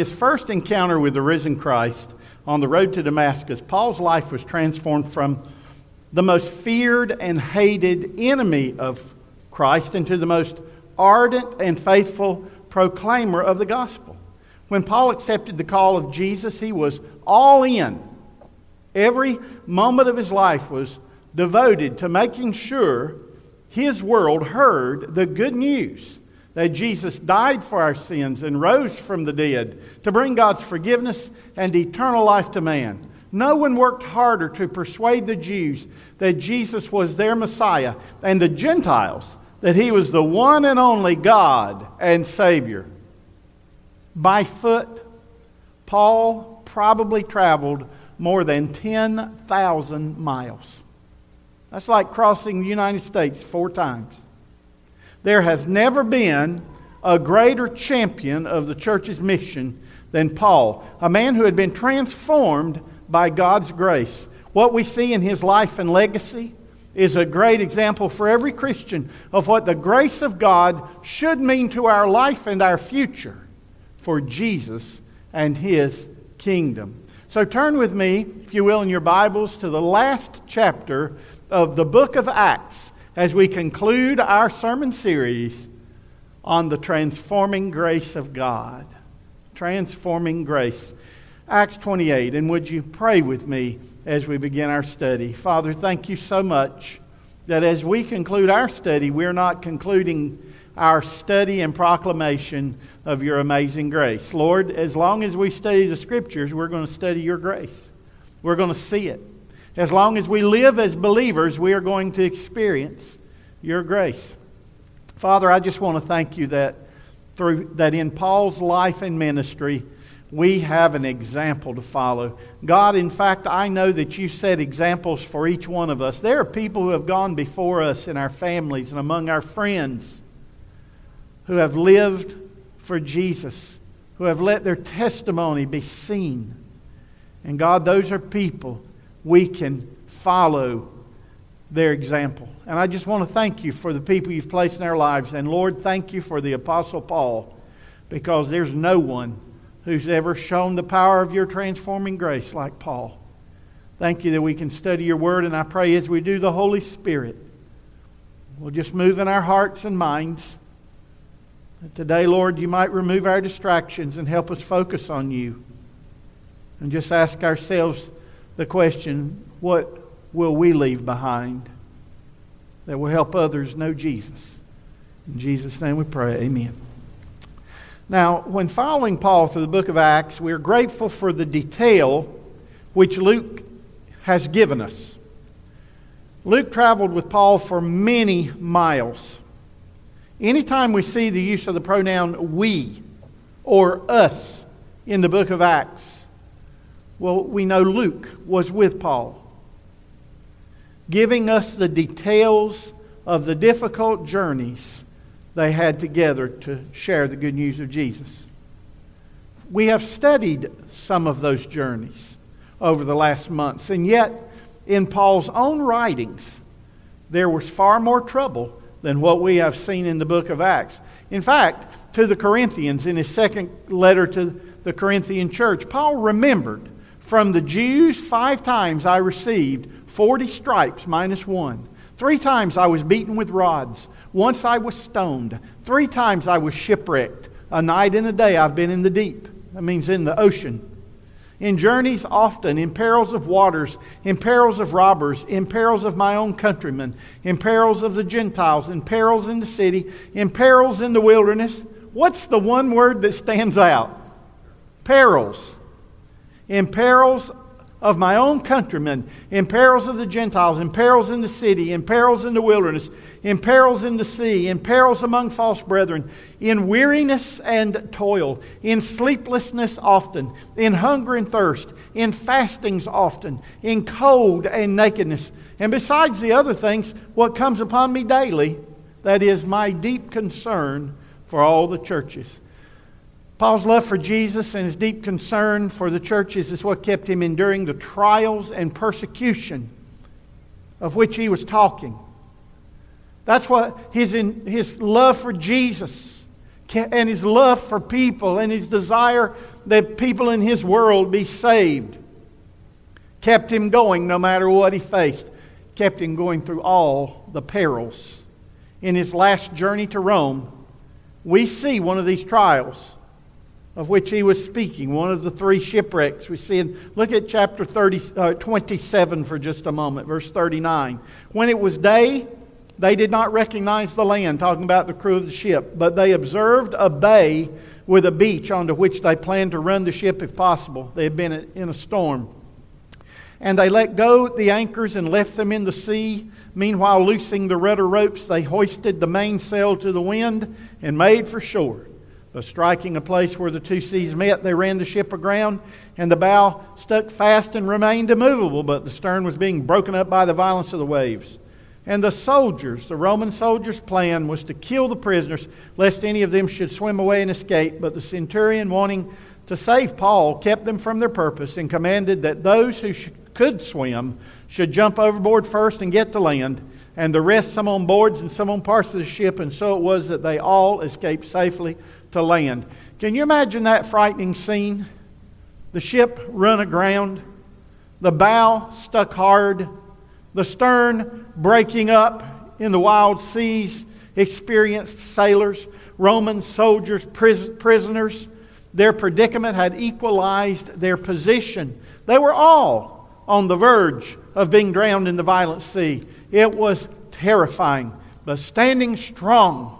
His first encounter with the risen Christ on the road to Damascus, Paul's life was transformed from the most feared and hated enemy of Christ into the most ardent and faithful proclaimer of the gospel. When Paul accepted the call of Jesus, he was all in. Every moment of his life was devoted to making sure his world heard the good news that Jesus died for our sins and rose from the dead to bring God's forgiveness and eternal life to man. No one worked harder to persuade the Jews that Jesus was their Messiah and the Gentiles that he was the one and only God and Savior. By foot, Paul probably traveled more than 10,000 miles. That's like crossing the United States four times. There has never been a greater champion of the church's mission than Paul, a man who had been transformed by God's grace. What we see in his life and legacy is a great example for every Christian of what the grace of God should mean to our life and our future for Jesus and his kingdom. So turn with me, if you will, in your Bibles to the last chapter of the book of Acts as we conclude our sermon series on the transforming grace of God. Transforming grace. Acts 28. And would you pray with me as we begin our study? Father, thank you so much that as we conclude our study, we're not concluding our study and proclamation of your amazing grace. Lord, as long as we study the scriptures, we're going to study your grace. We're going to see it. As long as we live as believers, we are going to experience your grace. Father, I just want to thank you that through that in Paul's life and ministry, we have an example to follow. God, in fact, I know that you set examples for each one of us. There are people who have gone before us in our families and among our friends who have lived for Jesus, who have let their testimony be seen. And God, those are people we can follow their example. And I just want to thank you for the people you've placed in our lives. And Lord, thank you for the Apostle Paul because there's no one who's ever shown the power of your transforming grace like Paul. Thank you that we can study your word. And I pray as we do, the Holy Spirit will just move in our hearts and minds. That today, Lord, you might remove our distractions and help us focus on you. And just ask ourselves the question what will we leave behind that will help others know Jesus? In Jesus' name we pray. Amen. Now, when following Paul through the book of Acts, we are grateful for the detail which Luke has given us. Luke traveled with Paul for many miles. Anytime we see the use of the pronoun we or us in the book of Acts, well, we know Luke was with Paul giving us the details of the difficult journeys they had together to share the good news of Jesus. We have studied some of those journeys over the last months, and yet, in Paul's own writings, there was far more trouble than what we have seen in the book of Acts. In fact, to the Corinthians, in his second letter to the Corinthian church, Paul remembered from the Jews five times I received 40 stripes minus one. Three times I was beaten with rods. Once I was stoned. Three times I was shipwrecked. A night and a day I've been in the deep. That means in the ocean. In journeys often, in perils of waters, in perils of robbers, in perils of my own countrymen, in perils of the Gentiles, in perils in the city, in perils in the wilderness. What's the one word that stands out? Perils. In perils of my own countrymen, in perils of the Gentiles, in perils in the city, in perils in the wilderness, in perils in the sea, in perils among false brethren, in weariness and toil, in sleeplessness often, in hunger and thirst, in fastings often, in cold and nakedness. And besides the other things, what comes upon me daily, that is my deep concern for all the churches. Paul's love for Jesus and his deep concern for the churches is what kept him enduring the trials and persecution of which he was talking. That's what his, his love for Jesus and his love for people and his desire that people in his world be saved. Kept him going no matter what he faced. Kept him going through all the perils. In his last journey to Rome, we see one of these trials of which he was speaking, one of the three shipwrecks we see. In, look at chapter 30, uh, 27 for just a moment, verse 39. When it was day, they did not recognize the land, talking about the crew of the ship, but they observed a bay with a beach onto which they planned to run the ship if possible. They had been in a storm. And they let go the anchors and left them in the sea. Meanwhile, loosing the rudder ropes, they hoisted the mainsail to the wind and made for shore. But striking a place where the two seas met, they ran the ship aground, and the bow stuck fast and remained immovable, but the stern was being broken up by the violence of the waves. And the soldiers, the Roman soldiers' plan was to kill the prisoners, lest any of them should swim away and escape. But the centurion, wanting to save Paul, kept them from their purpose and commanded that those who could swim should jump overboard first and get to land, and the rest some on boards and some on parts of the ship. And so it was that they all escaped safely to land. Can you imagine that frightening scene? The ship run aground, the bow stuck hard, the stern breaking up in the wild seas, experienced sailors, Roman soldiers, pris- prisoners. Their predicament had equalized their position. They were all on the verge of being drowned in the violent sea. It was terrifying. But standing strong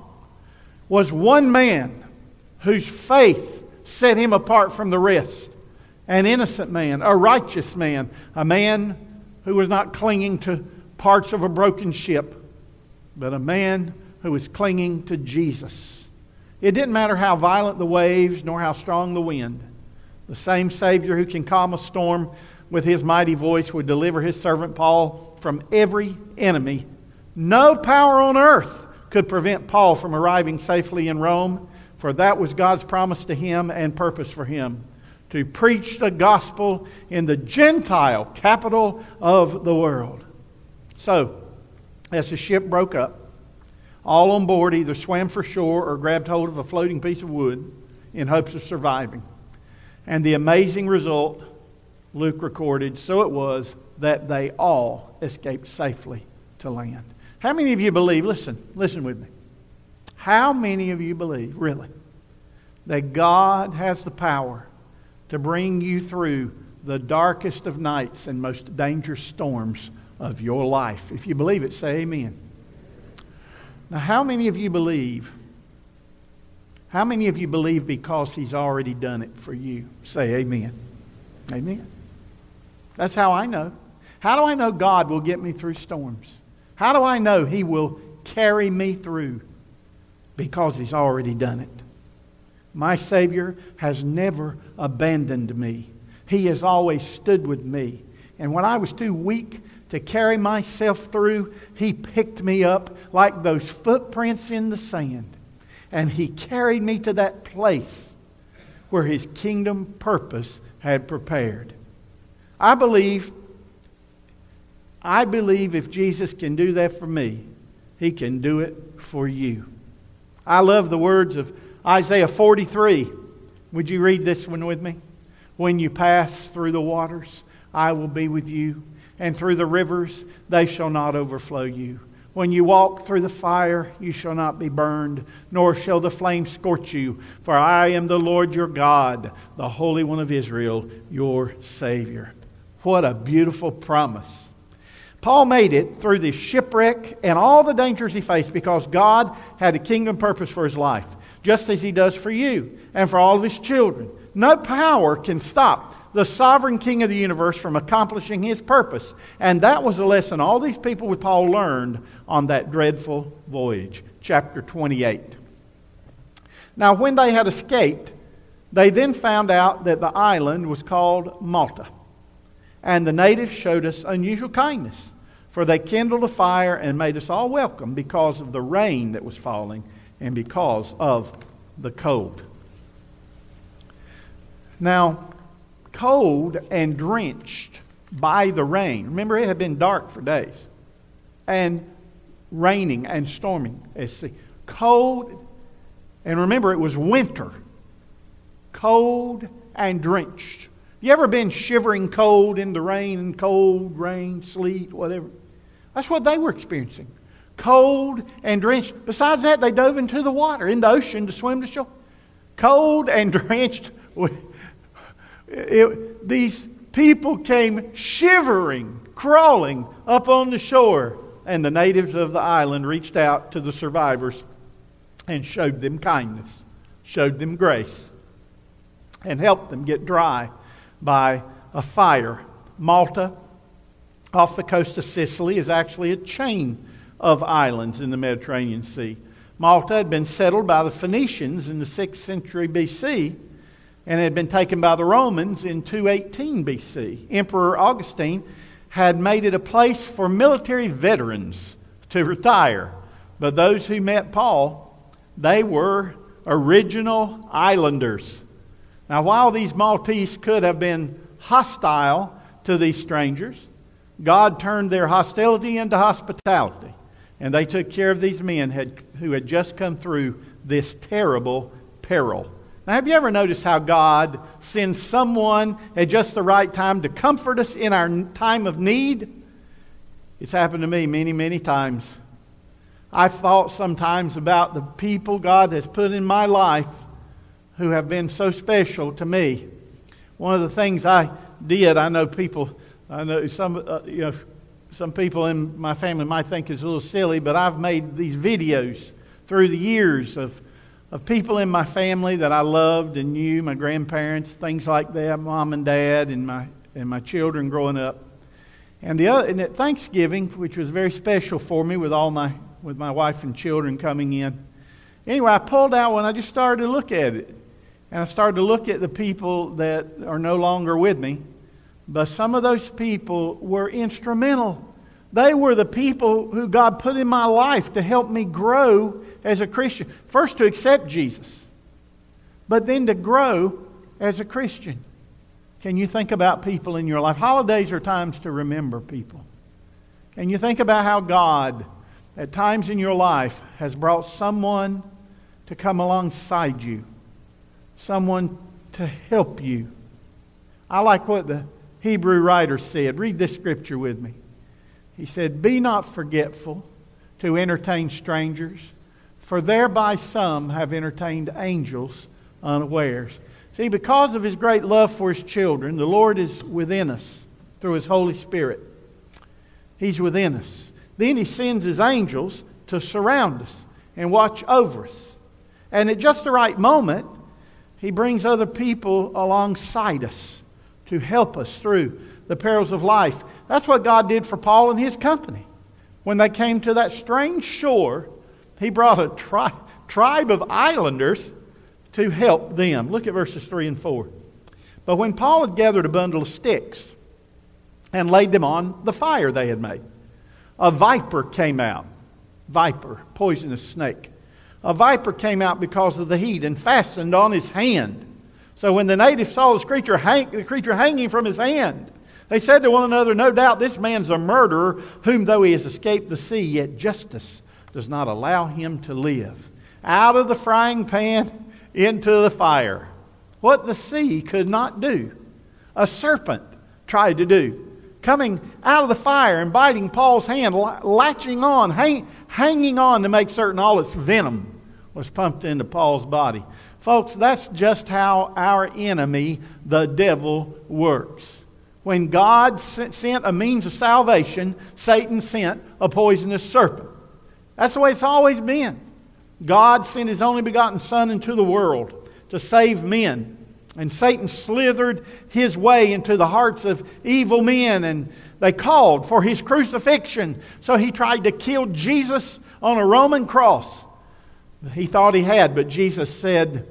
was one man whose faith set him apart from the rest. An innocent man, a righteous man, a man who was not clinging to parts of a broken ship, but a man who was clinging to Jesus. It didn't matter how violent the waves nor how strong the wind. The same Savior who can calm a storm with his mighty voice would deliver his servant Paul from every enemy. No power on earth could prevent Paul from arriving safely in Rome for that was God's promise to him and purpose for him to preach the gospel in the Gentile capital of the world. So, as the ship broke up, all on board either swam for shore or grabbed hold of a floating piece of wood in hopes of surviving. And the amazing result, Luke recorded, so it was that they all escaped safely to land. How many of you believe? Listen, listen with me. How many of you believe, really, that God has the power to bring you through the darkest of nights and most dangerous storms of your life? If you believe it, say amen. Now, how many of you believe? How many of you believe because He's already done it for you? Say amen. Amen. That's how I know. How do I know God will get me through storms? How do I know He will carry me through? Because he's already done it. My Savior has never abandoned me. He has always stood with me. And when I was too weak to carry myself through, He picked me up like those footprints in the sand. And He carried me to that place where His kingdom purpose had prepared. I believe, I believe if Jesus can do that for me, He can do it for you. I love the words of Isaiah 43. Would you read this one with me? When you pass through the waters, I will be with you, and through the rivers, they shall not overflow you. When you walk through the fire, you shall not be burned, nor shall the flame scorch you. For I am the Lord your God, the Holy One of Israel, your Savior. What a beautiful promise. Paul made it through the shipwreck and all the dangers he faced because God had a kingdom purpose for his life, just as he does for you and for all of his children. No power can stop the sovereign king of the universe from accomplishing his purpose. And that was a lesson all these people with Paul learned on that dreadful voyage. Chapter 28. Now, when they had escaped, they then found out that the island was called Malta. And the natives showed us unusual kindness, for they kindled a fire and made us all welcome because of the rain that was falling and because of the cold. Now, cold and drenched by the rain. Remember, it had been dark for days and raining and storming. See, cold, and remember, it was winter. Cold and drenched. You ever been shivering cold in the rain and cold, rain, sleet, whatever? That's what they were experiencing. Cold and drenched. Besides that, they dove into the water, in the ocean, to swim to shore. Cold and drenched. It, these people came shivering, crawling up on the shore, and the natives of the island reached out to the survivors and showed them kindness, showed them grace, and helped them get dry by a fire. Malta, off the coast of Sicily, is actually a chain of islands in the Mediterranean Sea. Malta had been settled by the Phoenicians in the 6th century BC and had been taken by the Romans in 218 BC. Emperor Augustine had made it a place for military veterans to retire. But those who met Paul, they were original islanders. Now, while these Maltese could have been hostile to these strangers, God turned their hostility into hospitality. And they took care of these men had, who had just come through this terrible peril. Now, have you ever noticed how God sends someone at just the right time to comfort us in our time of need? It's happened to me many, many times. I've thought sometimes about the people God has put in my life who have been so special to me. One of the things I did, I know people, I know some, uh, you know, some people in my family might think it's a little silly, but I've made these videos through the years of, of people in my family that I loved and knew, my grandparents, things like that, mom and dad, and my, and my children growing up. And, the other, and at Thanksgiving, which was very special for me with all my with my wife and children coming in. Anyway, I pulled out one. I just started to look at it. And I started to look at the people that are no longer with me. But some of those people were instrumental. They were the people who God put in my life to help me grow as a Christian. First, to accept Jesus, but then to grow as a Christian. Can you think about people in your life? Holidays are times to remember people. Can you think about how God at times in your life has brought someone to come alongside you, someone to help you. I like what the Hebrew writer said. Read this scripture with me. He said, Be not forgetful to entertain strangers, for thereby some have entertained angels unawares. See, because of his great love for his children, the Lord is within us through his Holy Spirit. He's within us. Then he sends his angels to surround us and watch over us. And at just the right moment, he brings other people alongside us to help us through the perils of life. That's what God did for Paul and his company. When they came to that strange shore, he brought a tri- tribe of islanders to help them. Look at verses 3 and 4. But when Paul had gathered a bundle of sticks and laid them on the fire they had made, a viper came out. Viper, poisonous snake. A viper came out because of the heat and fastened on his hand. So when the natives saw this creature hang, the creature hanging from his hand, they said to one another, No doubt this man's a murderer, whom though he has escaped the sea, yet justice does not allow him to live. Out of the frying pan into the fire. What the sea could not do, a serpent tried to do coming out of the fire and biting Paul's hand, latching on, hang, hanging on to make certain all its venom was pumped into Paul's body. Folks, that's just how our enemy, the devil, works. When God sent a means of salvation, Satan sent a poisonous serpent. That's the way it's always been. God sent his only begotten Son into the world to save men. And Satan slithered his way into the hearts of evil men, and they called for his crucifixion. So he tried to kill Jesus on a Roman cross. He thought he had, but Jesus said,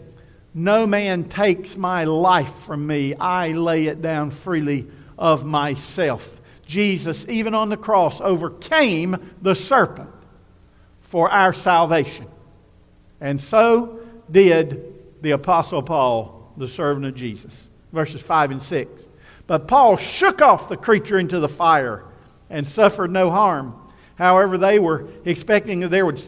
No man takes my life from me. I lay it down freely of myself. Jesus, even on the cross, overcame the serpent for our salvation. And so did the Apostle Paul the servant of Jesus. Verses 5 and 6. But Paul shook off the creature into the fire and suffered no harm. However, they were expecting that there would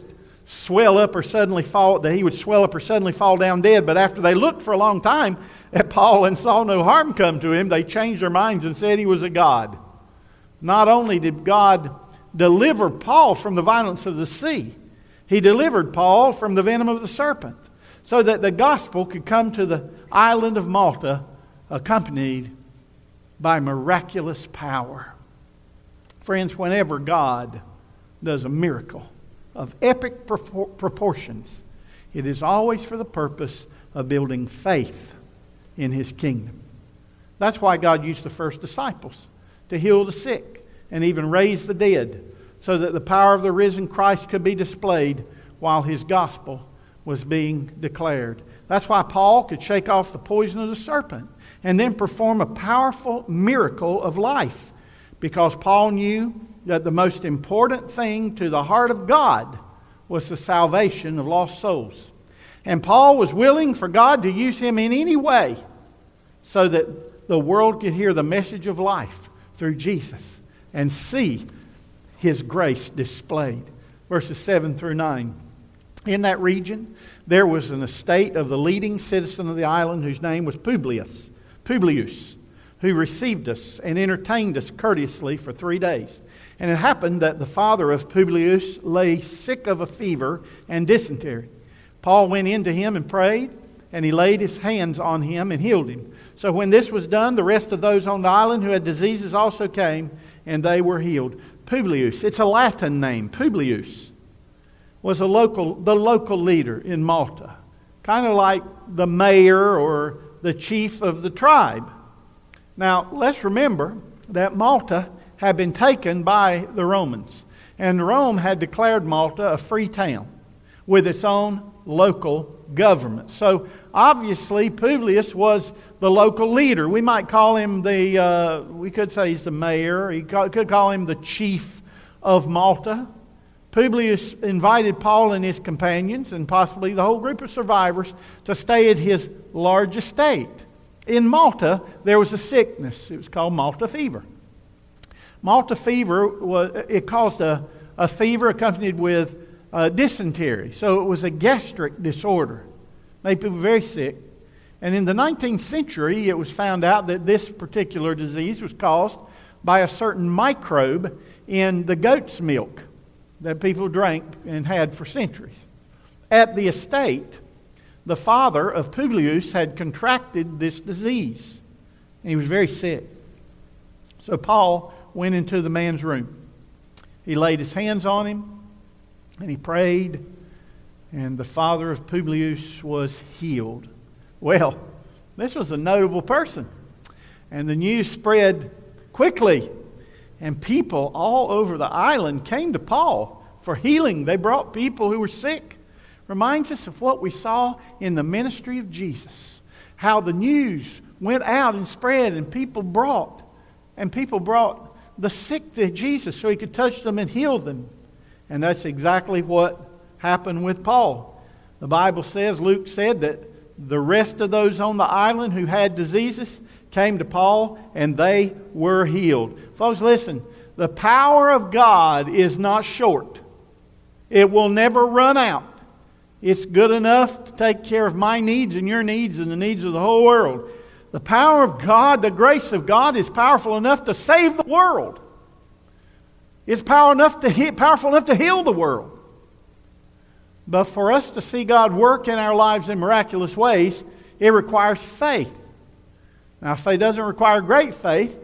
swell up or suddenly fall, that he would swell up or suddenly fall down dead. But after they looked for a long time at Paul and saw no harm come to him, they changed their minds and said he was a god. Not only did God deliver Paul from the violence of the sea, he delivered Paul from the venom of the serpent so that the gospel could come to the island of Malta accompanied by miraculous power. Friends, whenever God does a miracle, of epic proportions, it is always for the purpose of building faith in his kingdom. That's why God used the first disciples to heal the sick and even raise the dead, so that the power of the risen Christ could be displayed while his gospel was being declared. That's why Paul could shake off the poison of the serpent and then perform a powerful miracle of life because Paul knew that the most important thing to the heart of God was the salvation of lost souls. And Paul was willing for God to use him in any way so that the world could hear the message of life through Jesus and see his grace displayed. Verses 7 through 9. In that region, there was an estate of the leading citizen of the island whose name was Publius. Publius, who received us and entertained us courteously for three days. And it happened that the father of Publius lay sick of a fever and dysentery. Paul went in to him and prayed, and he laid his hands on him and healed him. So when this was done, the rest of those on the island who had diseases also came, and they were healed. Publius, it's a Latin name. Publius was a local, the local leader in Malta, kind of like the mayor or the chief of the tribe. Now, let's remember that Malta had been taken by the Romans. And Rome had declared Malta a free town with its own local government. So obviously, Publius was the local leader. We might call him the, uh, we could say he's the mayor, he could call him the chief of Malta. Publius invited Paul and his companions, and possibly the whole group of survivors, to stay at his large estate. In Malta, there was a sickness. It was called Malta fever. Malta fever, was, it caused a, a fever accompanied with uh, dysentery. So it was a gastric disorder, made people very sick. And in the 19th century, it was found out that this particular disease was caused by a certain microbe in the goat's milk that people drank and had for centuries. At the estate, the father of Publius had contracted this disease, and he was very sick. So Paul went into the man's room. He laid his hands on him and he prayed, and the father of Publius was healed. Well, this was a notable person. And the news spread quickly, and people all over the island came to Paul for healing. They brought people who were sick. Reminds us of what we saw in the ministry of Jesus. How the news went out and spread, and people brought, and people brought the sick to Jesus so he could touch them and heal them. And that's exactly what happened with Paul. The Bible says, Luke said that the rest of those on the island who had diseases came to Paul and they were healed. Folks, listen, the power of God is not short, it will never run out. It's good enough to take care of my needs and your needs and the needs of the whole world. The power of God, the grace of God is powerful enough to save the world. It's power enough to powerful enough to heal the world. But for us to see God work in our lives in miraculous ways, it requires faith. Now, faith doesn't require great faith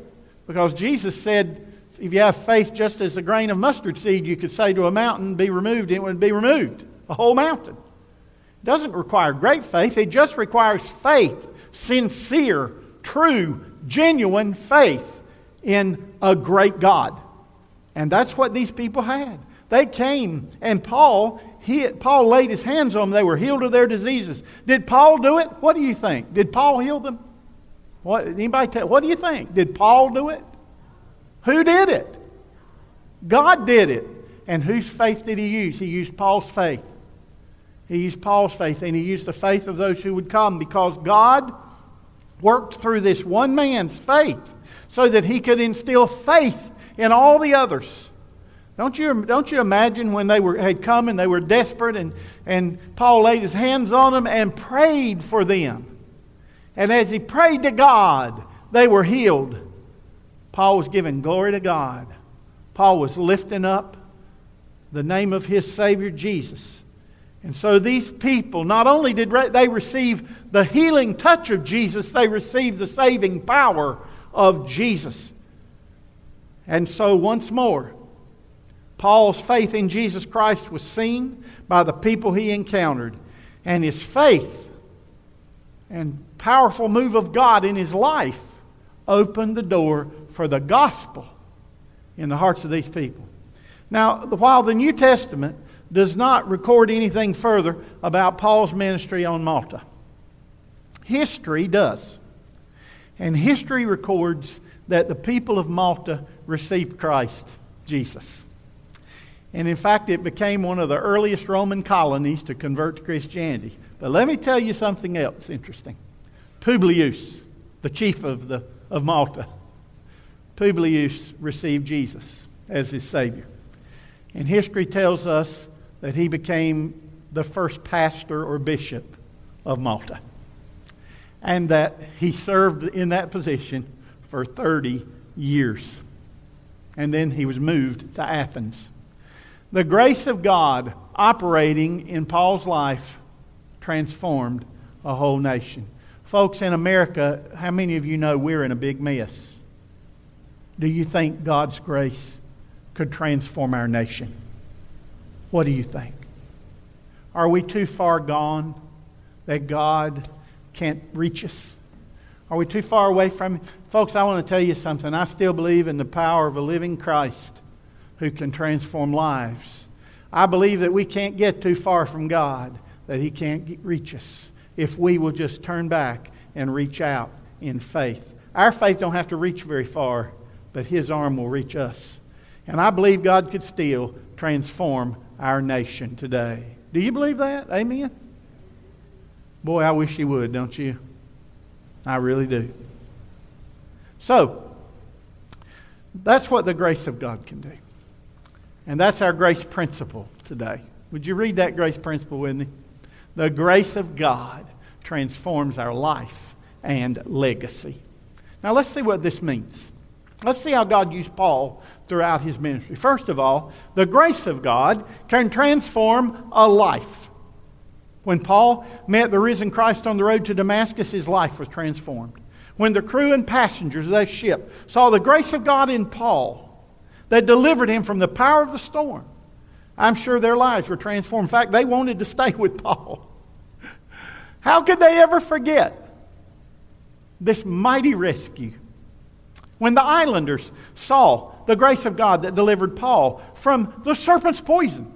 because Jesus said, if you have faith just as a grain of mustard seed, you could say to a mountain, be removed, and it would be removed. A whole mountain. It doesn't require great faith, it just requires faith sincere, true, genuine faith in a great God. And that's what these people had. They came, and Paul, he, Paul laid his hands on them. They were healed of their diseases. Did Paul do it? What do you think? Did Paul heal them? What, anybody tell, what do you think? Did Paul do it? Who did it? God did it. And whose faith did he use? He used Paul's faith. He used Paul's faith, and he used the faith of those who would come because God worked through this one man's faith so that he could instill faith in all the others Don't you, don't you imagine when they were, had come and they were desperate and, and Paul laid his hands on them and prayed for them? And as he prayed to God, they were healed. Paul was giving glory to God. Paul was lifting up the name of his Savior Jesus. And so these people, not only did they receive the healing touch of Jesus, they received the saving power of Jesus. And so, once more, Paul's faith in Jesus Christ was seen by the people he encountered. And his faith and powerful move of God in his life opened the door for the gospel in the hearts of these people. Now, while the New Testament does not record anything further about Paul's ministry on Malta, history does. And history records that the people of Malta received Christ, Jesus. And in fact, it became one of the earliest Roman colonies to convert to Christianity. But let me tell you something else interesting. Publius, the chief of, the, of Malta, Publius received Jesus as his Savior. And history tells us that he became the first pastor or bishop of Malta. And that he served in that position for 30 years. And then he was moved to Athens. The grace of God operating in Paul's life transformed a whole nation. Folks, in America, how many of you know we're in a big mess? Do you think God's grace could transform our nation? What do you think? Are we too far gone that God can't reach us? Are we too far away from Him? Folks, I want to tell you something. I still believe in the power of a living Christ who can transform lives. I believe that we can't get too far from God, that He can't reach us if we will just turn back and reach out in faith. Our faith don't have to reach very far, but His arm will reach us. And I believe God could still transform our nation today. Do you believe that? Amen? Boy, I wish He would, don't you? I really do. So, that's what the grace of God can do. And that's our grace principle today. Would you read that grace principle with me? The grace of God transforms our life and legacy. Now let's see what this means. Let's see how God used Paul throughout his ministry. First of all, the grace of God can transform a life. When Paul met the risen Christ on the road to Damascus, his life was transformed. When the crew and passengers of that ship saw the grace of God in Paul, that delivered him from the power of the storm. I'm sure their lives were transformed. In fact, they wanted to stay with Paul. How could they ever forget this mighty rescue? When the islanders saw the grace of God that delivered Paul from the serpent's poison,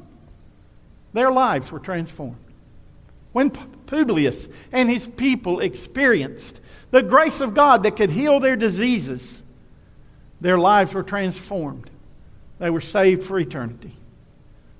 their lives were transformed. When Publius and his people experienced the grace of God that could heal their diseases, their lives were transformed. They were saved for eternity.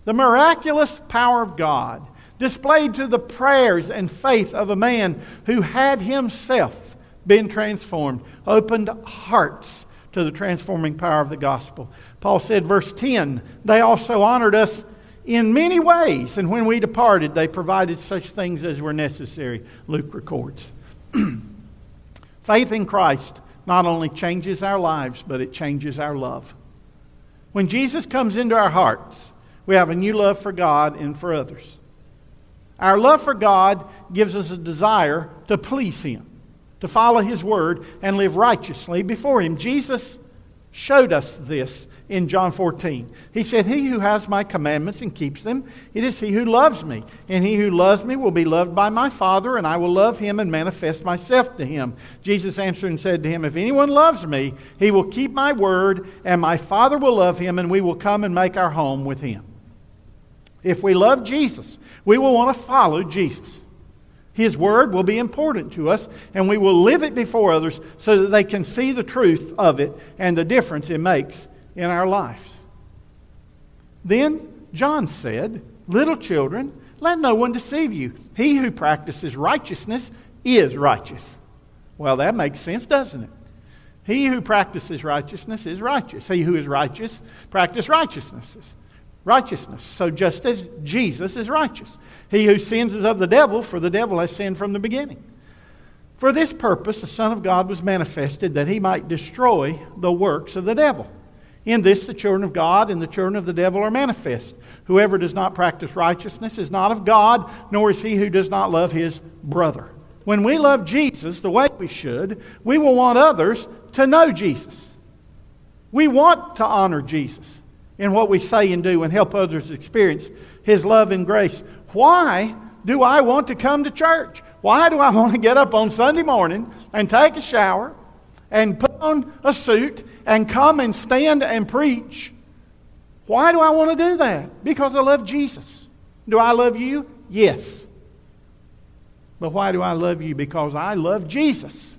The miraculous power of God displayed to the prayers and faith of a man who had himself been transformed opened hearts to the transforming power of the gospel. Paul said, verse 10, they also honored us in many ways, and when we departed, they provided such things as were necessary, Luke records. Faith in Christ not only changes our lives, but it changes our love. When Jesus comes into our hearts, we have a new love for God and for others. Our love for God gives us a desire to please Him, to follow His word, and live righteously before Him. Jesus showed us this in John 14. He said, He who has my commandments and keeps them, it is he who loves me. And he who loves me will be loved by my Father, and I will love him and manifest myself to him. Jesus answered and said to him, If anyone loves me, he will keep my word, and my Father will love him, and we will come and make our home with him. If we love Jesus, we will want to follow Jesus. His word will be important to us, and we will live it before others so that they can see the truth of it and the difference it makes in our lives. Then John said, Little children, let no one deceive you. He who practices righteousness is righteous. Well, that makes sense, doesn't it? He who practices righteousness is righteous. He who is righteous practices righteousness. Righteousness. So just as Jesus is righteous. He who sins is of the devil, for the devil has sinned from the beginning. For this purpose the Son of God was manifested that he might destroy the works of the devil. In this the children of God and the children of the devil are manifest. Whoever does not practice righteousness is not of God, nor is he who does not love his brother. When we love Jesus the way we should, we will want others to know Jesus. We want to honor Jesus in what we say and do and help others experience his love and grace. Why do I want to come to church? Why do I want to get up on Sunday morning and take a shower and put on a suit and come and stand and preach? Why do I want to do that? Because I love Jesus. Do I love you? Yes. But why do I love you? Because I love Jesus.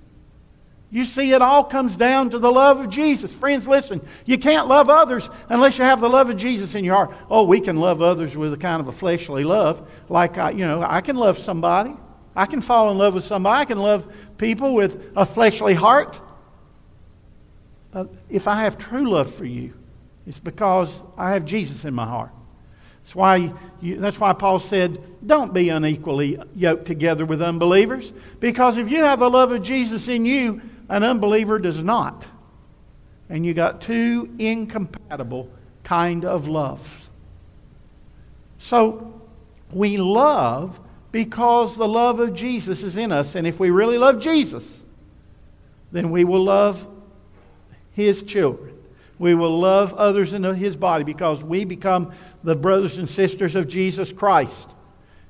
You see, it all comes down to the love of Jesus. Friends, listen, you can't love others unless you have the love of Jesus in your heart. Oh, we can love others with a kind of a fleshly love. Like, I, you know, I can love somebody. I can fall in love with somebody. I can love people with a fleshly heart. But if I have true love for you, it's because I have Jesus in my heart. That's why, you, that's why Paul said, Don't be unequally yoked together with unbelievers. Because if you have the love of Jesus in you, an unbeliever does not. And you got two incompatible kind of loves. So we love because the love of Jesus is in us. And if we really love Jesus, then we will love his children. We will love others in His body because we become the brothers and sisters of Jesus Christ.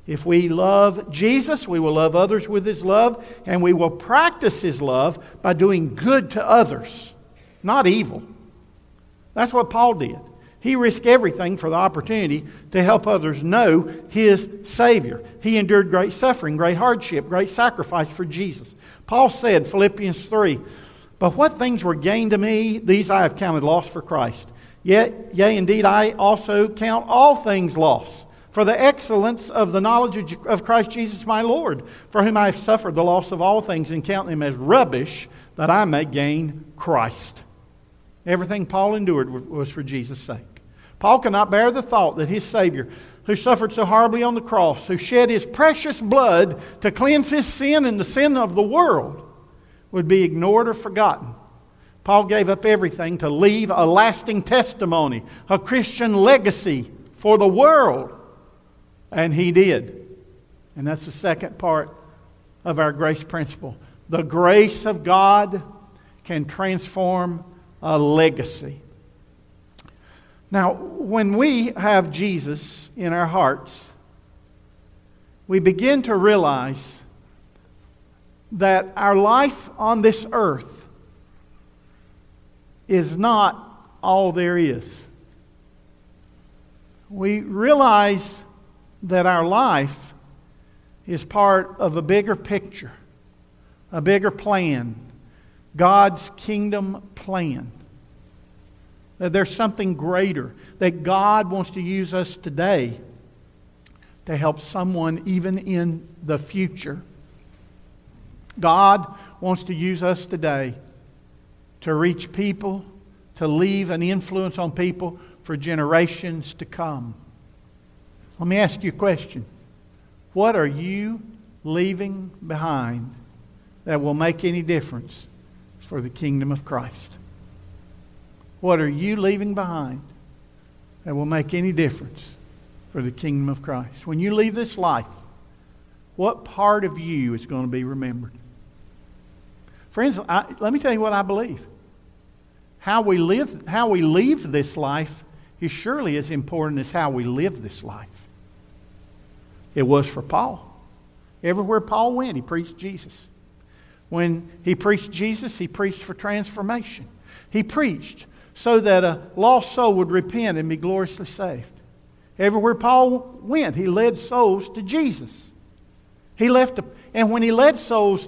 If we love Jesus, we will love others with His love, and we will practice His love by doing good to others, not evil. That's what Paul did. He risked everything for the opportunity to help others know his Savior. He endured great suffering, great hardship, great sacrifice for Jesus. Paul said, Philippians 3, but what things were gained to me, these I have counted loss for Christ. Yet, yea, indeed, I also count all things loss for the excellence of the knowledge of Christ Jesus my Lord, for whom I have suffered the loss of all things and count them as rubbish, that I may gain Christ. Everything Paul endured was for Jesus' sake. Paul cannot bear the thought that his Savior, who suffered so horribly on the cross, who shed his precious blood to cleanse his sin and the sin of the world, would be ignored or forgotten. Paul gave up everything to leave a lasting testimony, a Christian legacy for the world. And he did. And that's the second part of our grace principle. The grace of God can transform a legacy. Now, when we have Jesus in our hearts, we begin to realize that our life on this earth is not all there is. We realize that our life is part of a bigger picture, a bigger plan, God's kingdom plan. That there's something greater, that God wants to use us today to help someone even in the future. God wants to use us today to reach people, to leave an influence on people for generations to come. Let me ask you a question. What are you leaving behind that will make any difference for the kingdom of Christ? What are you leaving behind that will make any difference for the kingdom of Christ? When you leave this life, what part of you is going to be remembered? Friends, I, let me tell you what I believe. How we, live, how we leave this life is surely as important as how we live this life. It was for Paul. Everywhere Paul went, he preached Jesus. When he preached Jesus, he preached for transformation. He preached so that a lost soul would repent and be gloriously saved. Everywhere Paul went, he led souls to Jesus. He left, a, and when he led souls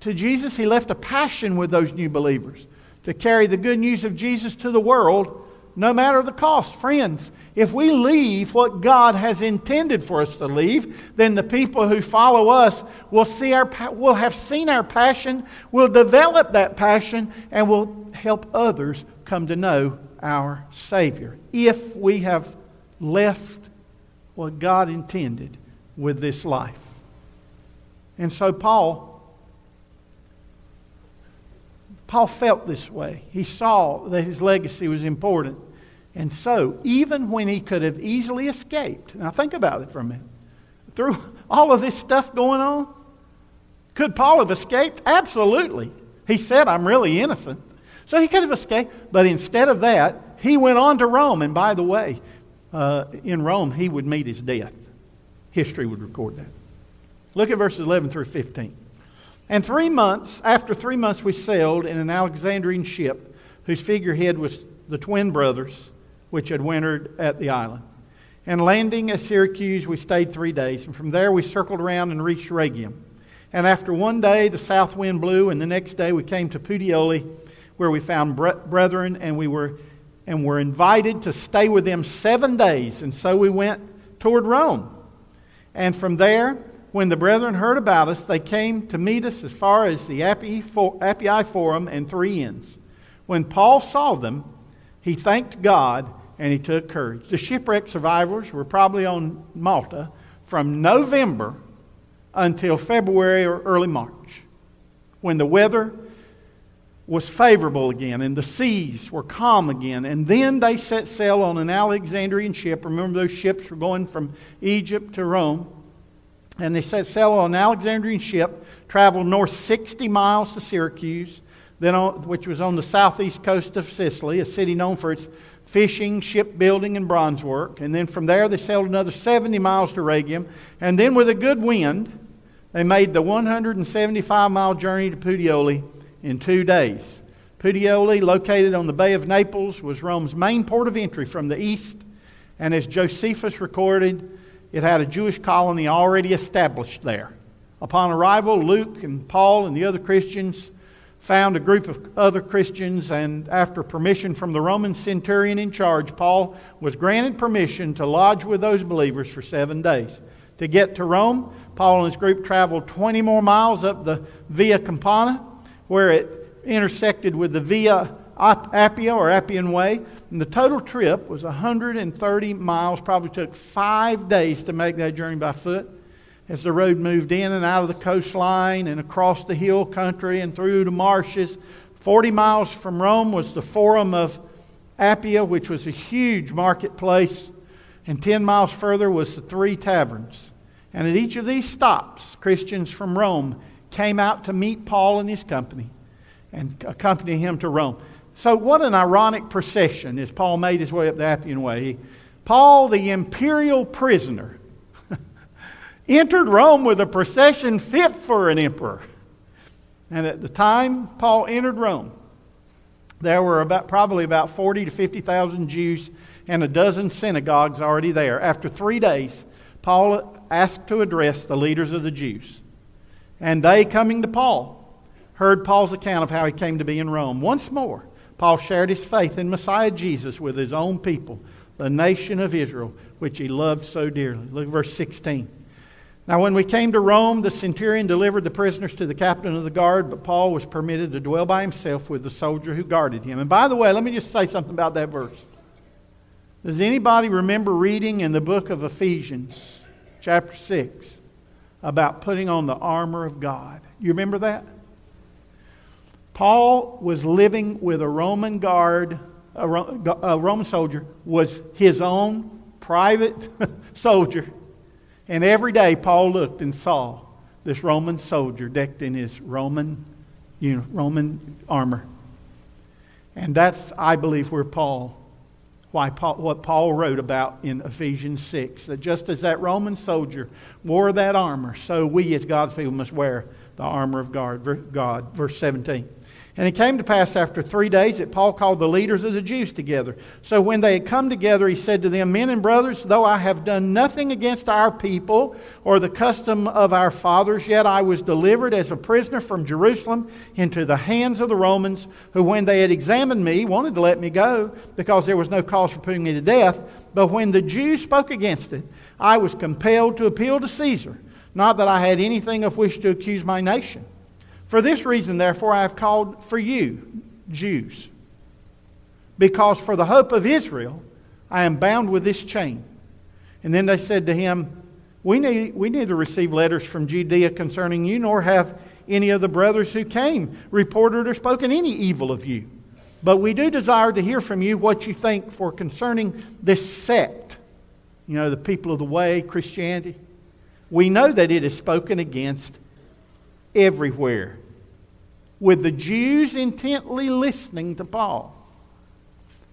to Jesus, he left a passion with those new believers to carry the good news of Jesus to the world, no matter the cost. Friends, if we leave what God has intended for us to leave, then the people who follow us will, see our, will have seen our passion, will develop that passion, and will help others come to know our Savior. If we have left what God intended with this life. And so Paul Paul felt this way. He saw that his legacy was important. And so, even when he could have easily escaped, now think about it for a minute, through all of this stuff going on, could Paul have escaped? Absolutely. He said, I'm really innocent. So he could have escaped, but instead of that, he went on to Rome. And by the way, uh, in Rome, he would meet his death. History would record that. Look at verses 11 through 15. And three months, after three months, we sailed in an Alexandrian ship whose figurehead was the twin brothers which had wintered at the island. And landing at Syracuse, we stayed three days. And from there, we circled around and reached Rhegium. And after one day, the south wind blew, and the next day, we came to Puteoli, where we found brethren, and we were, and were invited to stay with them seven days. And so we went toward Rome. And from there, when the brethren heard about us, they came to meet us as far as the Appii Forum and Three Inns. When Paul saw them, he thanked God and he took courage. The shipwreck survivors were probably on Malta from November until February or early March, when the weather was favorable again and the seas were calm again. And then they set sail on an Alexandrian ship. Remember, those ships were going from Egypt to Rome. And they set sail on an Alexandrian ship, traveled north 60 miles to Syracuse, then on, which was on the southeast coast of Sicily, a city known for its fishing, shipbuilding, and bronze work. And then from there, they sailed another 70 miles to Rhegium. And then, with a good wind, they made the 175 mile journey to Puteoli in two days. Puteoli, located on the Bay of Naples, was Rome's main port of entry from the east. And as Josephus recorded, it had a Jewish colony already established there. Upon arrival, Luke and Paul and the other Christians found a group of other Christians, and after permission from the Roman centurion in charge, Paul was granted permission to lodge with those believers for seven days. To get to Rome, Paul and his group traveled 20 more miles up the Via Campana, where it intersected with the Via Appia or Appian Way. And the total trip was 130 miles, probably took five days to make that journey by foot as the road moved in and out of the coastline and across the hill country and through the marshes. 40 miles from Rome was the Forum of Appia, which was a huge marketplace. And 10 miles further was the Three Taverns. And at each of these stops, Christians from Rome came out to meet Paul and his company and accompany him to Rome. So, what an ironic procession as Paul made his way up the Appian Way. Paul, the imperial prisoner, entered Rome with a procession fit for an emperor. And at the time Paul entered Rome, there were about, probably about 40 to 50,000 Jews and a dozen synagogues already there. After three days, Paul asked to address the leaders of the Jews. And they, coming to Paul, heard Paul's account of how he came to be in Rome. Once more, Paul shared his faith in Messiah Jesus with his own people, the nation of Israel, which he loved so dearly. Look at verse 16. Now, when we came to Rome, the centurion delivered the prisoners to the captain of the guard, but Paul was permitted to dwell by himself with the soldier who guarded him. And by the way, let me just say something about that verse. Does anybody remember reading in the book of Ephesians, chapter 6, about putting on the armor of God? You remember that? Paul was living with a Roman guard, a, Roman soldier, was his own private soldier. And every day Paul looked and saw this Roman soldier decked in his Roman, you know, Roman armor. And that's, I believe, where Paul, why Paul, what Paul wrote about in Ephesians 6, that just as that Roman soldier wore that armor, so we as God's people must wear the armor of God. God verse 17. And it came to pass after three days that Paul called the leaders of the Jews together. So when they had come together, he said to them, Men and brothers, though I have done nothing against our people or the custom of our fathers, yet I was delivered as a prisoner from Jerusalem into the hands of the Romans, who, when they had examined me, wanted to let me go because there was no cause for putting me to death. But when the Jews spoke against it, I was compelled to appeal to Caesar, not that I had anything of which to accuse my nation. For this reason, therefore, I have called for you, Jews, because for the hope of Israel I am bound with this chain. And then they said to him, we, need, we neither receive letters from Judea concerning you, nor have any of the brothers who came reported or spoken any evil of you. But we do desire to hear from you what you think for concerning this sect, you know, the people of the way, Christianity. We know that it is spoken against everywhere, with the Jews intently listening to Paul.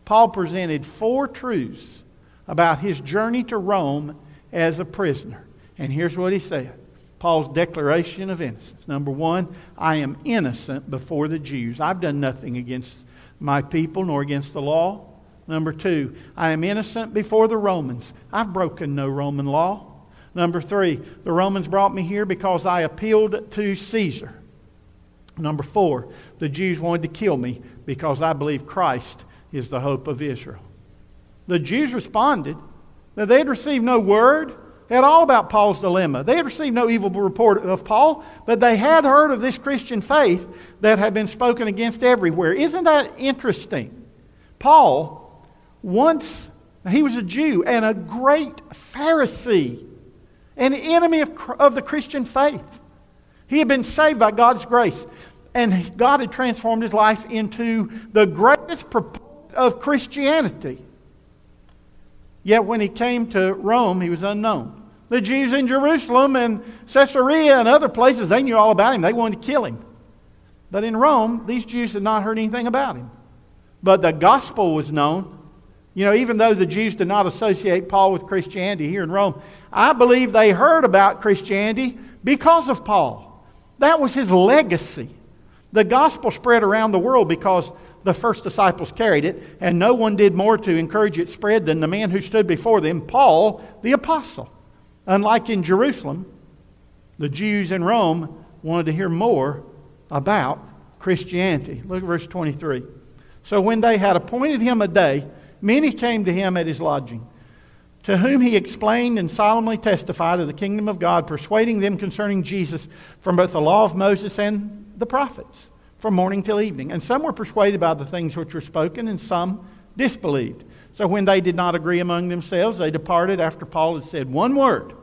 Paul presented four truths about his journey to Rome as a prisoner. And here's what he said Paul's declaration of innocence. Number one, I am innocent before the Jews. I've done nothing against my people nor against the law. Number two, I am innocent before the Romans. I've broken no Roman law. Number three, the Romans brought me here because I appealed to Caesar. Number four, the Jews wanted to kill me because I believe Christ is the hope of Israel. The Jews responded that they had received no word at all about Paul's dilemma. They had received no evil report of Paul, but they had heard of this Christian faith that had been spoken against everywhere. Isn't that interesting? Paul, once he was a Jew and a great Pharisee an enemy of, of the Christian faith. He had been saved by God's grace, and God had transformed his life into the greatest proponent of Christianity. Yet when he came to Rome, he was unknown. The Jews in Jerusalem and Caesarea and other places, they knew all about him. They wanted to kill him. But in Rome, these Jews had not heard anything about him. But the gospel was known, you know, even though the Jews did not associate Paul with Christianity here in Rome, I believe they heard about Christianity because of Paul. That was his legacy. The gospel spread around the world because the first disciples carried it, and no one did more to encourage its spread than the man who stood before them, Paul the apostle. Unlike in Jerusalem, the Jews in Rome wanted to hear more about Christianity. Look at verse 23. So when they had appointed him a day, many came to him at his lodging, to whom he explained and solemnly testified of the kingdom of God, persuading them concerning Jesus from both the law of Moses and the prophets, from morning till evening. And some were persuaded by the things which were spoken, and some disbelieved. So when they did not agree among themselves, they departed after Paul had said one word.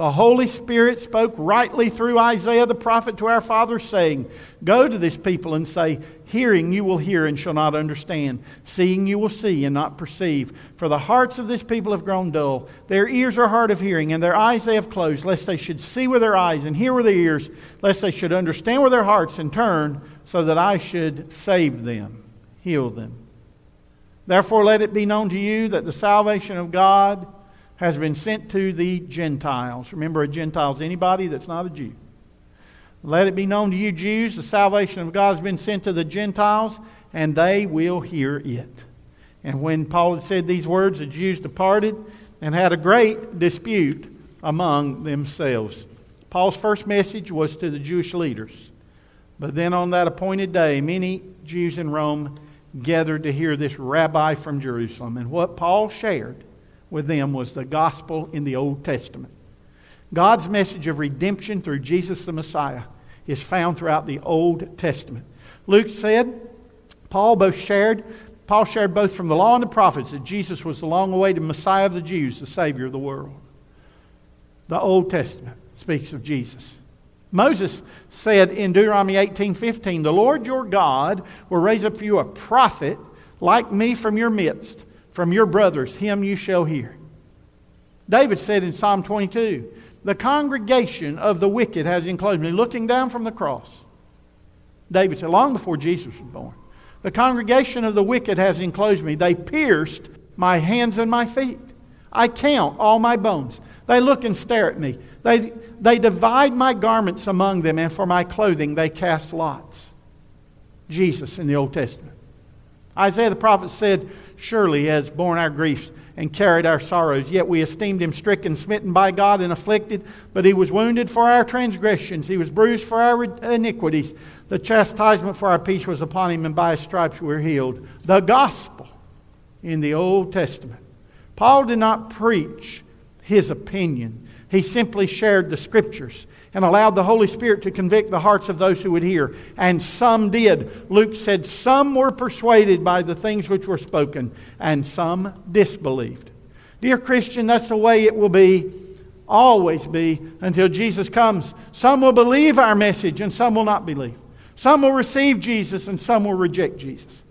The Holy Spirit spoke rightly through Isaiah the prophet to our fathers, saying, Go to this people and say, Hearing you will hear and shall not understand, seeing you will see and not perceive. For the hearts of this people have grown dull. Their ears are hard of hearing, and their eyes they have closed, lest they should see with their eyes and hear with their ears, lest they should understand with their hearts and turn, so that I should save them, heal them. Therefore, let it be known to you that the salvation of God has been sent to the Gentiles. Remember, a Gentile is anybody that's not a Jew. Let it be known to you, Jews, the salvation of God has been sent to the Gentiles, and they will hear it. And when Paul had said these words, the Jews departed and had a great dispute among themselves. Paul's first message was to the Jewish leaders. But then on that appointed day, many Jews in Rome gathered to hear this rabbi from Jerusalem. And what Paul shared with them was the gospel in the Old Testament. God's message of redemption through Jesus the Messiah is found throughout the Old Testament. Luke said, Paul both shared, Paul shared both from the law and the prophets that Jesus was the long awaited Messiah of the Jews, the Savior of the world. The Old Testament speaks of Jesus. Moses said in Deuteronomy 18:15, "The Lord your God will raise up for you a prophet like me from your midst." From your brothers, him you shall hear. David said in Psalm 22, The congregation of the wicked has enclosed me, looking down from the cross. David said, long before Jesus was born, The congregation of the wicked has enclosed me. They pierced my hands and my feet. I count all my bones. They look and stare at me. They, they divide my garments among them, and for my clothing they cast lots. Jesus in the Old Testament. Isaiah the prophet said, Surely has borne our griefs and carried our sorrows, yet we esteemed him stricken, smitten by God, and afflicted. But he was wounded for our transgressions, he was bruised for our iniquities. The chastisement for our peace was upon him, and by his stripes we were healed. The gospel in the Old Testament. Paul did not preach his opinion, he simply shared the scriptures and allowed the Holy Spirit to convict the hearts of those who would hear. And some did. Luke said, Some were persuaded by the things which were spoken, and some disbelieved. Dear Christian, that's the way it will be, always be, until Jesus comes. Some will believe our message, and some will not believe. Some will receive Jesus, and some will reject Jesus.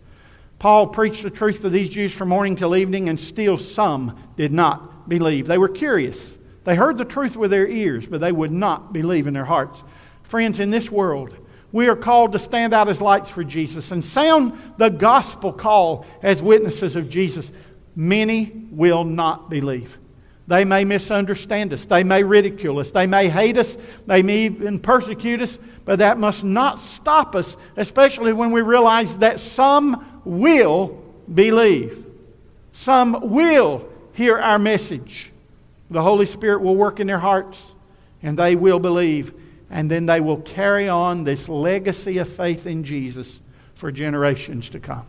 Paul preached the truth to these Jews from morning till evening, and still some did not believe. They were curious. They heard the truth with their ears, but they would not believe in their hearts. Friends, in this world, we are called to stand out as lights for Jesus and sound the gospel call as witnesses of Jesus. Many will not believe. They may misunderstand us. They may ridicule us. They may hate us. They may even persecute us. But that must not stop us, especially when we realize that some will believe. Some will hear our message. The Holy Spirit will work in their hearts and they will believe. And then they will carry on this legacy of faith in Jesus for generations to come.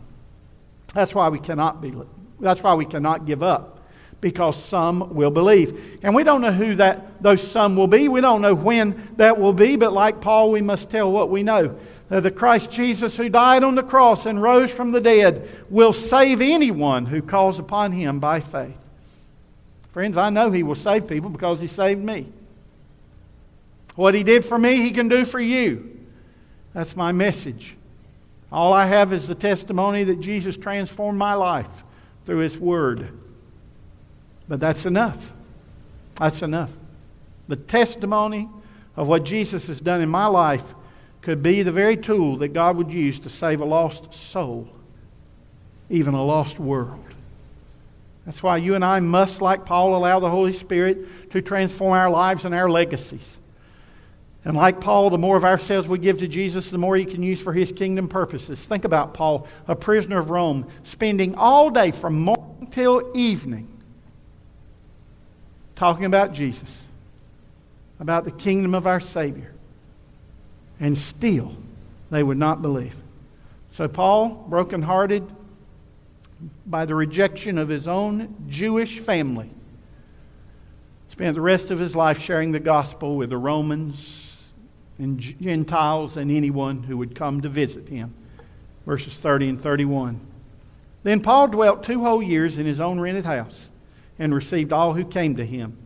That's why we cannot be that's why we cannot give up. Because some will believe. And we don't know who that those some will be. We don't know when that will be, but like Paul, we must tell what we know. That the Christ Jesus who died on the cross and rose from the dead will save anyone who calls upon him by faith. Friends, I know He will save people because He saved me. What He did for me, He can do for you. That's my message. All I have is the testimony that Jesus transformed my life through His Word. But that's enough. That's enough. The testimony of what Jesus has done in my life could be the very tool that God would use to save a lost soul, even a lost world. That's why you and I must, like Paul, allow the Holy Spirit to transform our lives and our legacies. And like Paul, the more of ourselves we give to Jesus, the more he can use for his kingdom purposes. Think about Paul, a prisoner of Rome, spending all day from morning till evening talking about Jesus, about the kingdom of our Savior. And still, they would not believe. So, Paul, brokenhearted, by the rejection of his own Jewish family. Spent the rest of his life sharing the gospel with the Romans and Gentiles and anyone who would come to visit him. Verses 30 and 31. Then Paul dwelt two whole years in his own rented house and received all who came to him.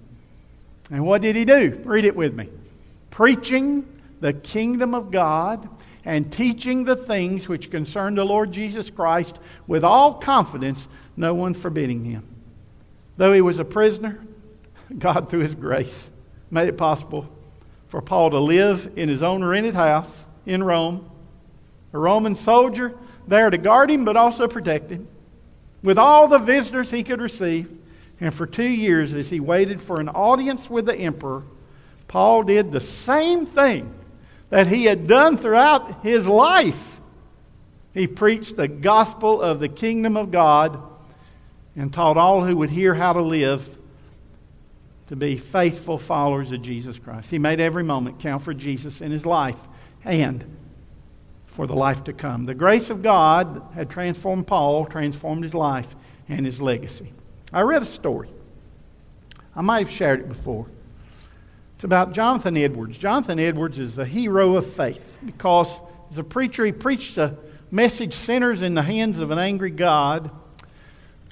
And what did he do? Read it with me. Preaching the kingdom of God and teaching the things which concern the Lord Jesus Christ with all confidence, no one forbidding him. Though he was a prisoner, God, through his grace, made it possible for Paul to live in his own rented house in Rome, a Roman soldier there to guard him but also protect him, with all the visitors he could receive. And for two years, as he waited for an audience with the emperor, Paul did the same thing that he had done throughout his life. He preached the gospel of the kingdom of God and taught all who would hear how to live to be faithful followers of Jesus Christ. He made every moment count for Jesus in his life and for the life to come. The grace of God had transformed Paul, transformed his life and his legacy. I read a story. I might have shared it before. It's about Jonathan Edwards. Jonathan Edwards is a hero of faith because as a preacher, he preached a message sinners in the hands of an angry God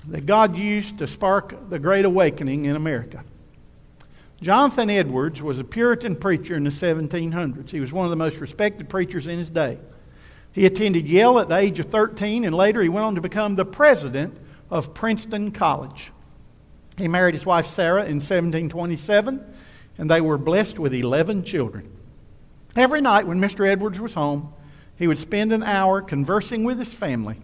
that God used to spark the Great Awakening in America. Jonathan Edwards was a Puritan preacher in the 1700s. He was one of the most respected preachers in his day. He attended Yale at the age of 13, and later he went on to become the president of Princeton College. He married his wife Sarah in 1727 and they were blessed with 11 children. Every night when Mr. Edwards was home, he would spend an hour conversing with his family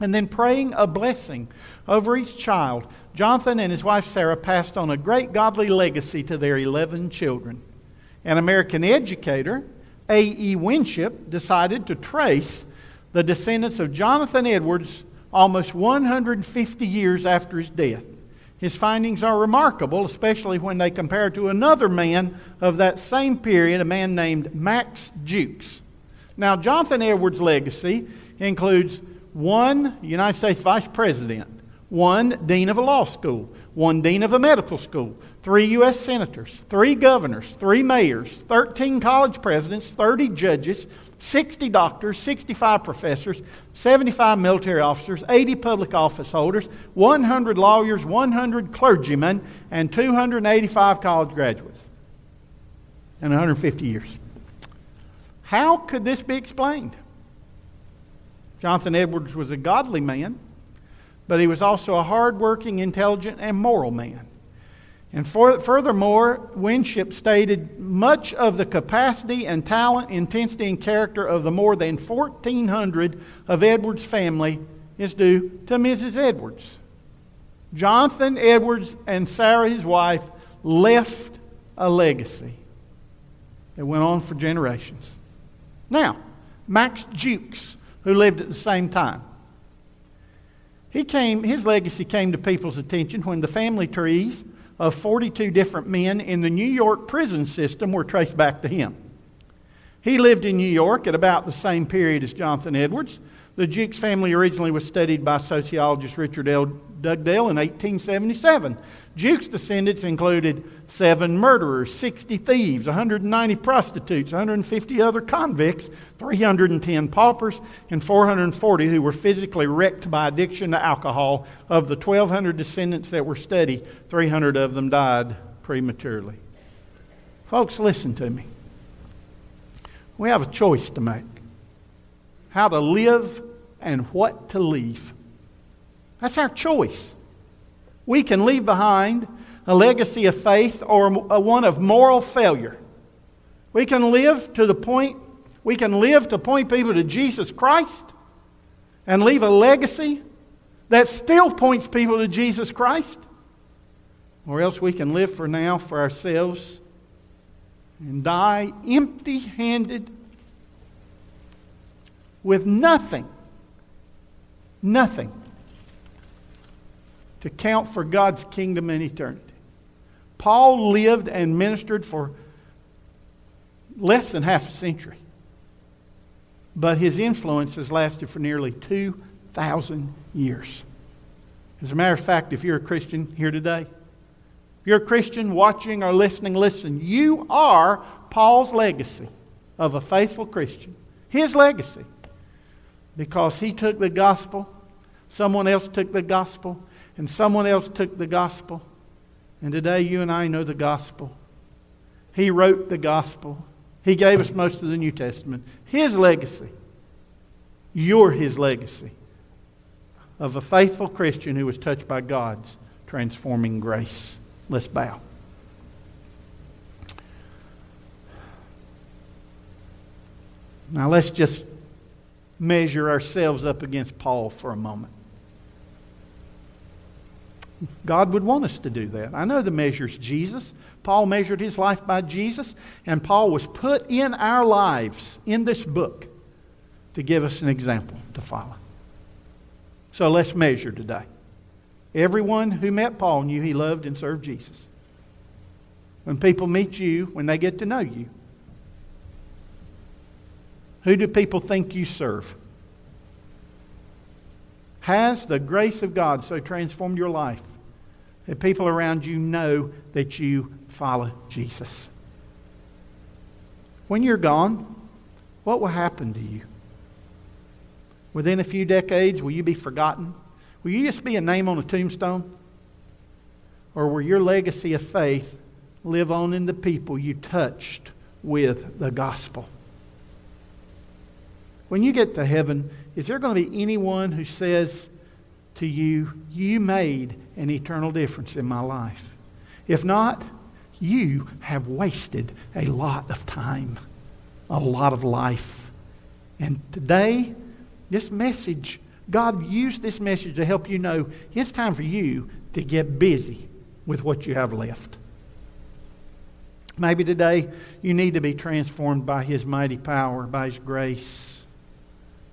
and then praying a blessing over each child. Jonathan and his wife Sarah passed on a great godly legacy to their 11 children. An American educator, A.E. Winship, decided to trace the descendants of Jonathan Edwards almost 150 years after his death. His findings are remarkable, especially when they compare to another man of that same period, a man named Max Jukes. Now, Jonathan Edwards' legacy includes one United States vice president, one dean of a law school, one dean of a medical school, three U.S. senators, three governors, three mayors, 13 college presidents, 30 judges, 60 doctors, 65 professors, 75 military officers, 80 public office holders, 100 lawyers, 100 clergymen, and 285 college graduates in 150 years. How could this be explained? Jonathan Edwards was a godly man, but he was also a hardworking, intelligent, and moral man. And for, furthermore, Winship stated much of the capacity and talent, intensity, and character of the more than 1,400 of Edwards' family is due to Mrs. Edwards. Jonathan Edwards and Sarah, his wife, left a legacy that went on for generations. Now, Max Jukes, who lived at the same time, he came, his legacy came to people's attention when the family trees of 42 different men in the New York prison system were traced back to him. He lived in New York at about the same period as Jonathan Edwards. The Jukes family originally was studied by sociologist Richard L. Dugdale in 1877. Jukes' descendants included seven murderers, 60 thieves, 190 prostitutes, 150 other convicts, 310 paupers, and 440 who were physically wrecked by addiction to alcohol. Of the 1,200 descendants that were studied, 300 of them died prematurely. Folks, listen to me. We have a choice to make how to live and what to leave. That's our choice. We can leave behind a legacy of faith or a one of moral failure. We can live to the point, we can live to point people to Jesus Christ and leave a legacy that still points people to Jesus Christ. Or else we can live for now for ourselves and die empty handed with nothing. Nothing to count for God's kingdom in eternity. Paul lived and ministered for less than half a century, but his influence has lasted for nearly 2,000 years. As a matter of fact, if you're a Christian here today, if you're a Christian watching or listening, listen, you are Paul's legacy of a faithful Christian. His legacy. Because he took the gospel, someone else took the gospel, and someone else took the gospel. And today you and I know the gospel. He wrote the gospel. He gave us most of the New Testament. His legacy. You're his legacy of a faithful Christian who was touched by God's transforming grace. Let's bow. Now let's just measure ourselves up against Paul for a moment. God would want us to do that. I know the measure's Jesus. Paul measured his life by Jesus, and Paul was put in our lives in this book to give us an example to follow. So let's measure today. Everyone who met Paul knew he loved and served Jesus. When people meet you, when they get to know you, who do people think you serve? Has the grace of God so transformed your life that people around you know that you follow Jesus? When you're gone, what will happen to you? Within a few decades, will you be forgotten? Will you just be a name on a tombstone? Or will your legacy of faith live on in the people you touched with the gospel? When you get to heaven, is there going to be anyone who says to you, You made an eternal difference in my life? If not, you have wasted a lot of time, a lot of life. And today, this message, God used this message to help you know it's time for you to get busy with what you have left. Maybe today you need to be transformed by His mighty power, by His grace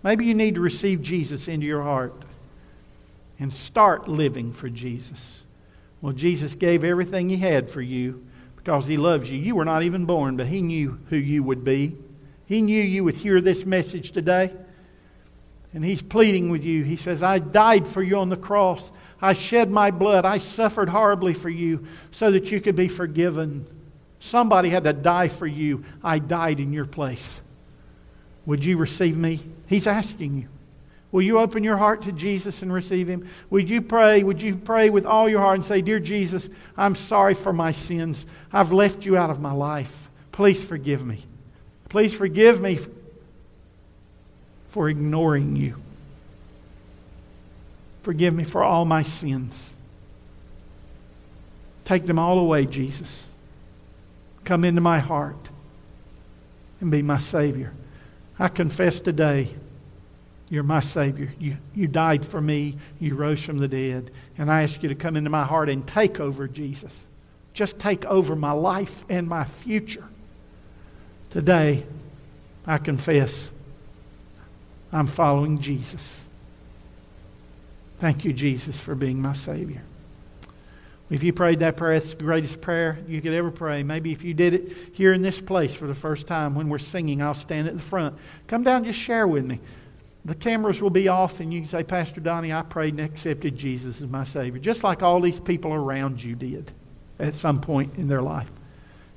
Maybe you need to receive Jesus into your heart and start living for Jesus. Well, Jesus gave everything He had for you because He loves you. You were not even born, but He knew who you would be. He knew you would hear this message today. And He's pleading with you. He says, I died for you on the cross. I shed my blood. I suffered horribly for you so that you could be forgiven. Somebody had to die for you. I died in your place. Would you receive me? He's asking you. Will you open your heart to Jesus and receive Him? Would you pray? Would you pray with all your heart and say, Dear Jesus, I'm sorry for my sins. I've left you out of my life. Please forgive me. Please forgive me for ignoring you. Forgive me for all my sins. Take them all away, Jesus. Come into my heart and be my Savior. I confess today you're my Savior. You, you died for me. You rose from the dead. And I ask you to come into my heart and take over, Jesus. Just take over my life and my future. Today, I confess I'm following Jesus. Thank you, Jesus, for being my Savior. If you prayed that prayer, it's the greatest prayer you could ever pray. Maybe if you did it here in this place for the first time when we're singing, I'll stand at the front. Come down just share with me. The cameras will be off, and you can say, Pastor Donnie, I prayed and accepted Jesus as my Savior, just like all these people around you did at some point in their life.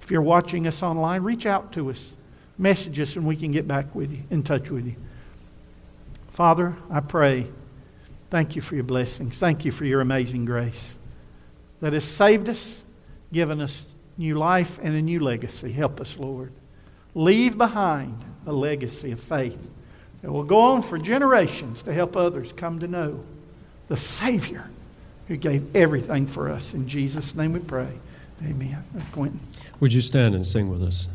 If you're watching us online, reach out to us, message us, and we can get back with you, in touch with you. Father, I pray, thank you for your blessings. Thank you for your amazing grace that has saved us, given us new life and a new legacy. Help us, Lord. Leave behind a legacy of faith that will go on for generations to help others come to know the Savior who gave everything for us. In Jesus' name we pray. Amen. Quentin. Would you stand and sing with us?